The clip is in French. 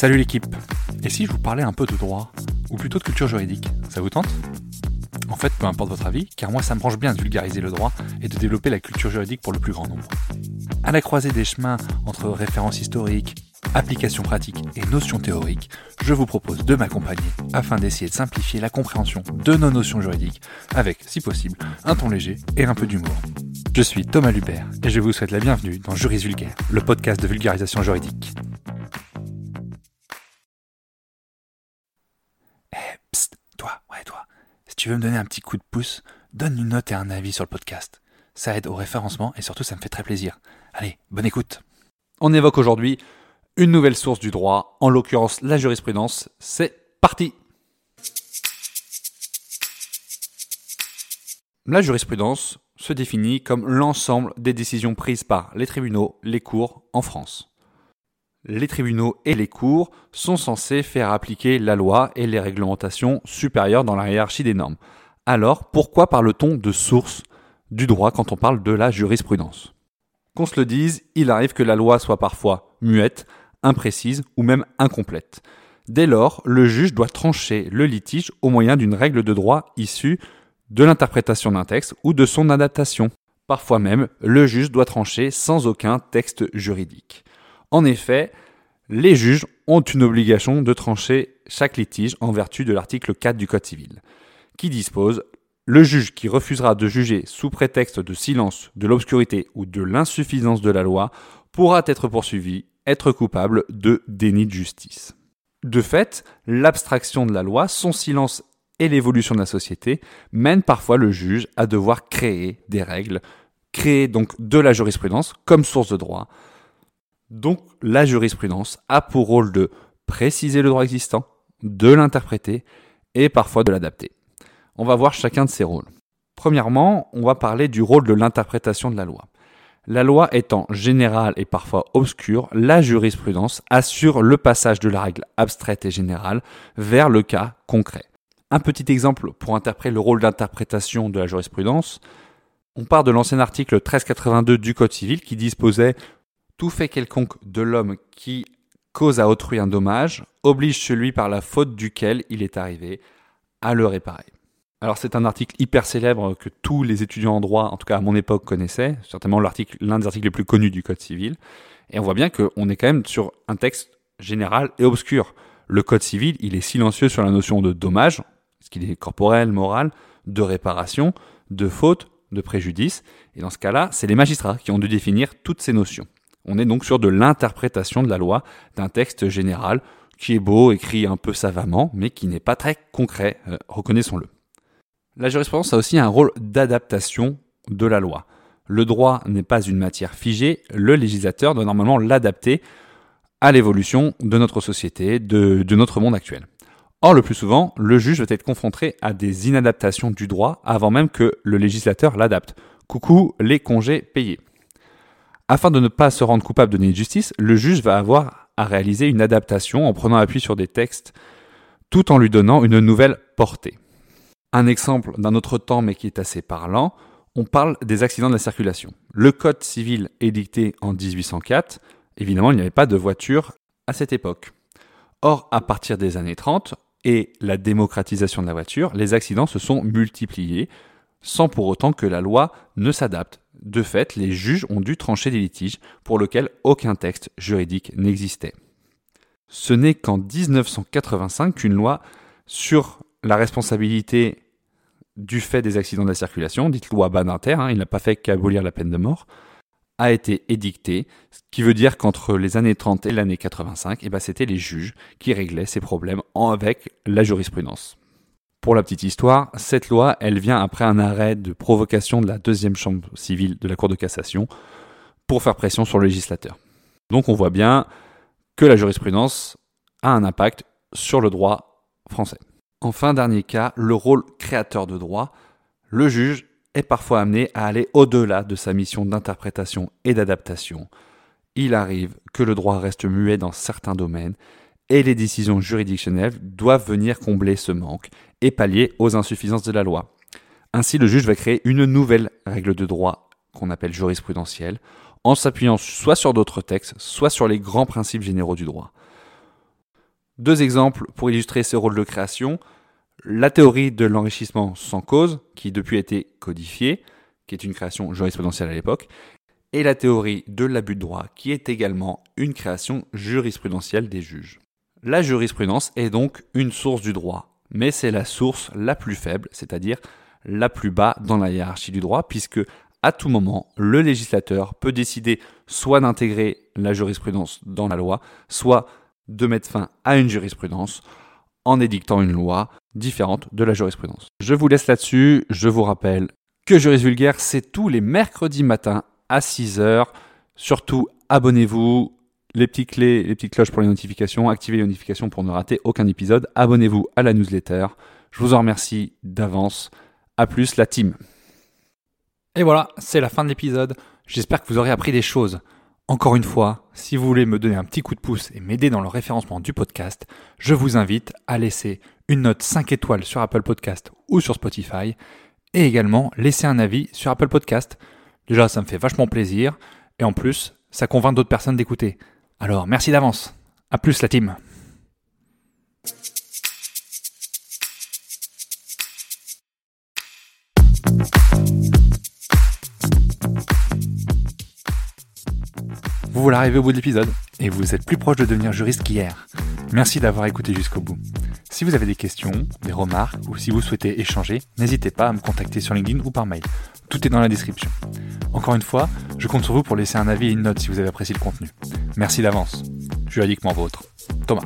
Salut l'équipe Et si je vous parlais un peu de droit Ou plutôt de culture juridique Ça vous tente? En fait, peu importe votre avis, car moi ça me branche bien de vulgariser le droit et de développer la culture juridique pour le plus grand nombre. À la croisée des chemins entre références historiques, applications pratiques et notions théoriques, je vous propose de m'accompagner afin d'essayer de simplifier la compréhension de nos notions juridiques avec, si possible, un ton léger et un peu d'humour. Je suis Thomas Lubert et je vous souhaite la bienvenue dans Juris Vulgaire, le podcast de vulgarisation juridique. Veux me donner un petit coup de pouce, donne une note et un avis sur le podcast. Ça aide au référencement et surtout ça me fait très plaisir. Allez, bonne écoute. On évoque aujourd'hui une nouvelle source du droit, en l'occurrence la jurisprudence. C'est parti La jurisprudence se définit comme l'ensemble des décisions prises par les tribunaux, les cours en France. Les tribunaux et les cours sont censés faire appliquer la loi et les réglementations supérieures dans la hiérarchie des normes. Alors, pourquoi parle-t-on de source du droit quand on parle de la jurisprudence? Qu'on se le dise, il arrive que la loi soit parfois muette, imprécise ou même incomplète. Dès lors, le juge doit trancher le litige au moyen d'une règle de droit issue de l'interprétation d'un texte ou de son adaptation. Parfois même, le juge doit trancher sans aucun texte juridique. En effet, les juges ont une obligation de trancher chaque litige en vertu de l'article 4 du Code civil, qui dispose le juge qui refusera de juger sous prétexte de silence, de l'obscurité ou de l'insuffisance de la loi pourra être poursuivi, être coupable de déni de justice. De fait, l'abstraction de la loi, son silence et l'évolution de la société mènent parfois le juge à devoir créer des règles, créer donc de la jurisprudence comme source de droit. Donc la jurisprudence a pour rôle de préciser le droit existant, de l'interpréter et parfois de l'adapter. On va voir chacun de ces rôles. Premièrement, on va parler du rôle de l'interprétation de la loi. La loi étant générale et parfois obscure, la jurisprudence assure le passage de la règle abstraite et générale vers le cas concret. Un petit exemple pour interpréter le rôle d'interprétation de la jurisprudence. On part de l'ancien article 1382 du Code civil qui disposait Tout fait quelconque de l'homme qui cause à autrui un dommage oblige celui par la faute duquel il est arrivé à le réparer. Alors c'est un article hyper célèbre que tous les étudiants en droit, en tout cas à mon époque, connaissaient, certainement l'article, l'un des articles les plus connus du Code civil. Et on voit bien qu'on est quand même sur un texte général et obscur. Le Code civil, il est silencieux sur la notion de dommage, ce qu'il est corporel, moral, de réparation, de faute, de préjudice. Et dans ce cas-là, c'est les magistrats qui ont dû définir toutes ces notions. On est donc sur de l'interprétation de la loi d'un texte général qui est beau, écrit un peu savamment, mais qui n'est pas très concret, euh, reconnaissons-le. La jurisprudence a aussi un rôle d'adaptation de la loi. Le droit n'est pas une matière figée, le législateur doit normalement l'adapter à l'évolution de notre société, de, de notre monde actuel. Or, le plus souvent, le juge va être confronté à des inadaptations du droit avant même que le législateur l'adapte. Coucou les congés payés. Afin de ne pas se rendre coupable de justice, le juge va avoir à réaliser une adaptation en prenant appui sur des textes tout en lui donnant une nouvelle portée. Un exemple d'un autre temps mais qui est assez parlant, on parle des accidents de la circulation. Le code civil édicté en 1804, évidemment il n'y avait pas de voiture à cette époque. Or, à partir des années 30, et la démocratisation de la voiture, les accidents se sont multipliés sans pour autant que la loi ne s'adapte. De fait, les juges ont dû trancher des litiges pour lesquels aucun texte juridique n'existait. Ce n'est qu'en 1985 qu'une loi sur la responsabilité du fait des accidents de la circulation, dite loi Badinter, hein, il n'a pas fait qu'abolir la peine de mort, a été édicté, ce qui veut dire qu'entre les années 30 et l'année 85, eh ben, c'était les juges qui réglaient ces problèmes avec la jurisprudence. Pour la petite histoire, cette loi, elle vient après un arrêt de provocation de la deuxième chambre civile de la Cour de cassation pour faire pression sur le législateur. Donc on voit bien que la jurisprudence a un impact sur le droit français. Enfin, dernier cas, le rôle créateur de droit. Le juge est parfois amené à aller au-delà de sa mission d'interprétation et d'adaptation. Il arrive que le droit reste muet dans certains domaines et les décisions juridictionnelles doivent venir combler ce manque et pallier aux insuffisances de la loi. Ainsi, le juge va créer une nouvelle règle de droit qu'on appelle jurisprudentielle, en s'appuyant soit sur d'autres textes, soit sur les grands principes généraux du droit. Deux exemples pour illustrer ce rôle de création. La théorie de l'enrichissement sans cause, qui depuis a été codifiée, qui est une création jurisprudentielle à l'époque, et la théorie de l'abus de droit, qui est également une création jurisprudentielle des juges. La jurisprudence est donc une source du droit, mais c'est la source la plus faible, c'est-à-dire la plus bas dans la hiérarchie du droit, puisque à tout moment, le législateur peut décider soit d'intégrer la jurisprudence dans la loi, soit de mettre fin à une jurisprudence en édictant une loi différente de la jurisprudence. Je vous laisse là-dessus, je vous rappelle que Juris Vulgaire, c'est tous les mercredis matins à 6h. Surtout, abonnez-vous, les petites clés, les petites cloches pour les notifications, activez les notifications pour ne rater aucun épisode, abonnez-vous à la newsletter. Je vous en remercie d'avance. A plus la team. Et voilà, c'est la fin de l'épisode. J'espère que vous aurez appris des choses. Encore une fois, si vous voulez me donner un petit coup de pouce et m'aider dans le référencement du podcast, je vous invite à laisser une note 5 étoiles sur Apple Podcast ou sur Spotify et également laisser un avis sur Apple Podcast. Déjà, ça me fait vachement plaisir et en plus, ça convainc d'autres personnes d'écouter. Alors, merci d'avance. À plus la team. Vous voilà arrivé au bout de l'épisode et vous êtes plus proche de devenir juriste qu'hier. Merci d'avoir écouté jusqu'au bout. Si vous avez des questions, des remarques ou si vous souhaitez échanger, n'hésitez pas à me contacter sur LinkedIn ou par mail. Tout est dans la description. Encore une fois, je compte sur vous pour laisser un avis et une note si vous avez apprécié le contenu. Merci d'avance. Juridiquement vôtre. Thomas.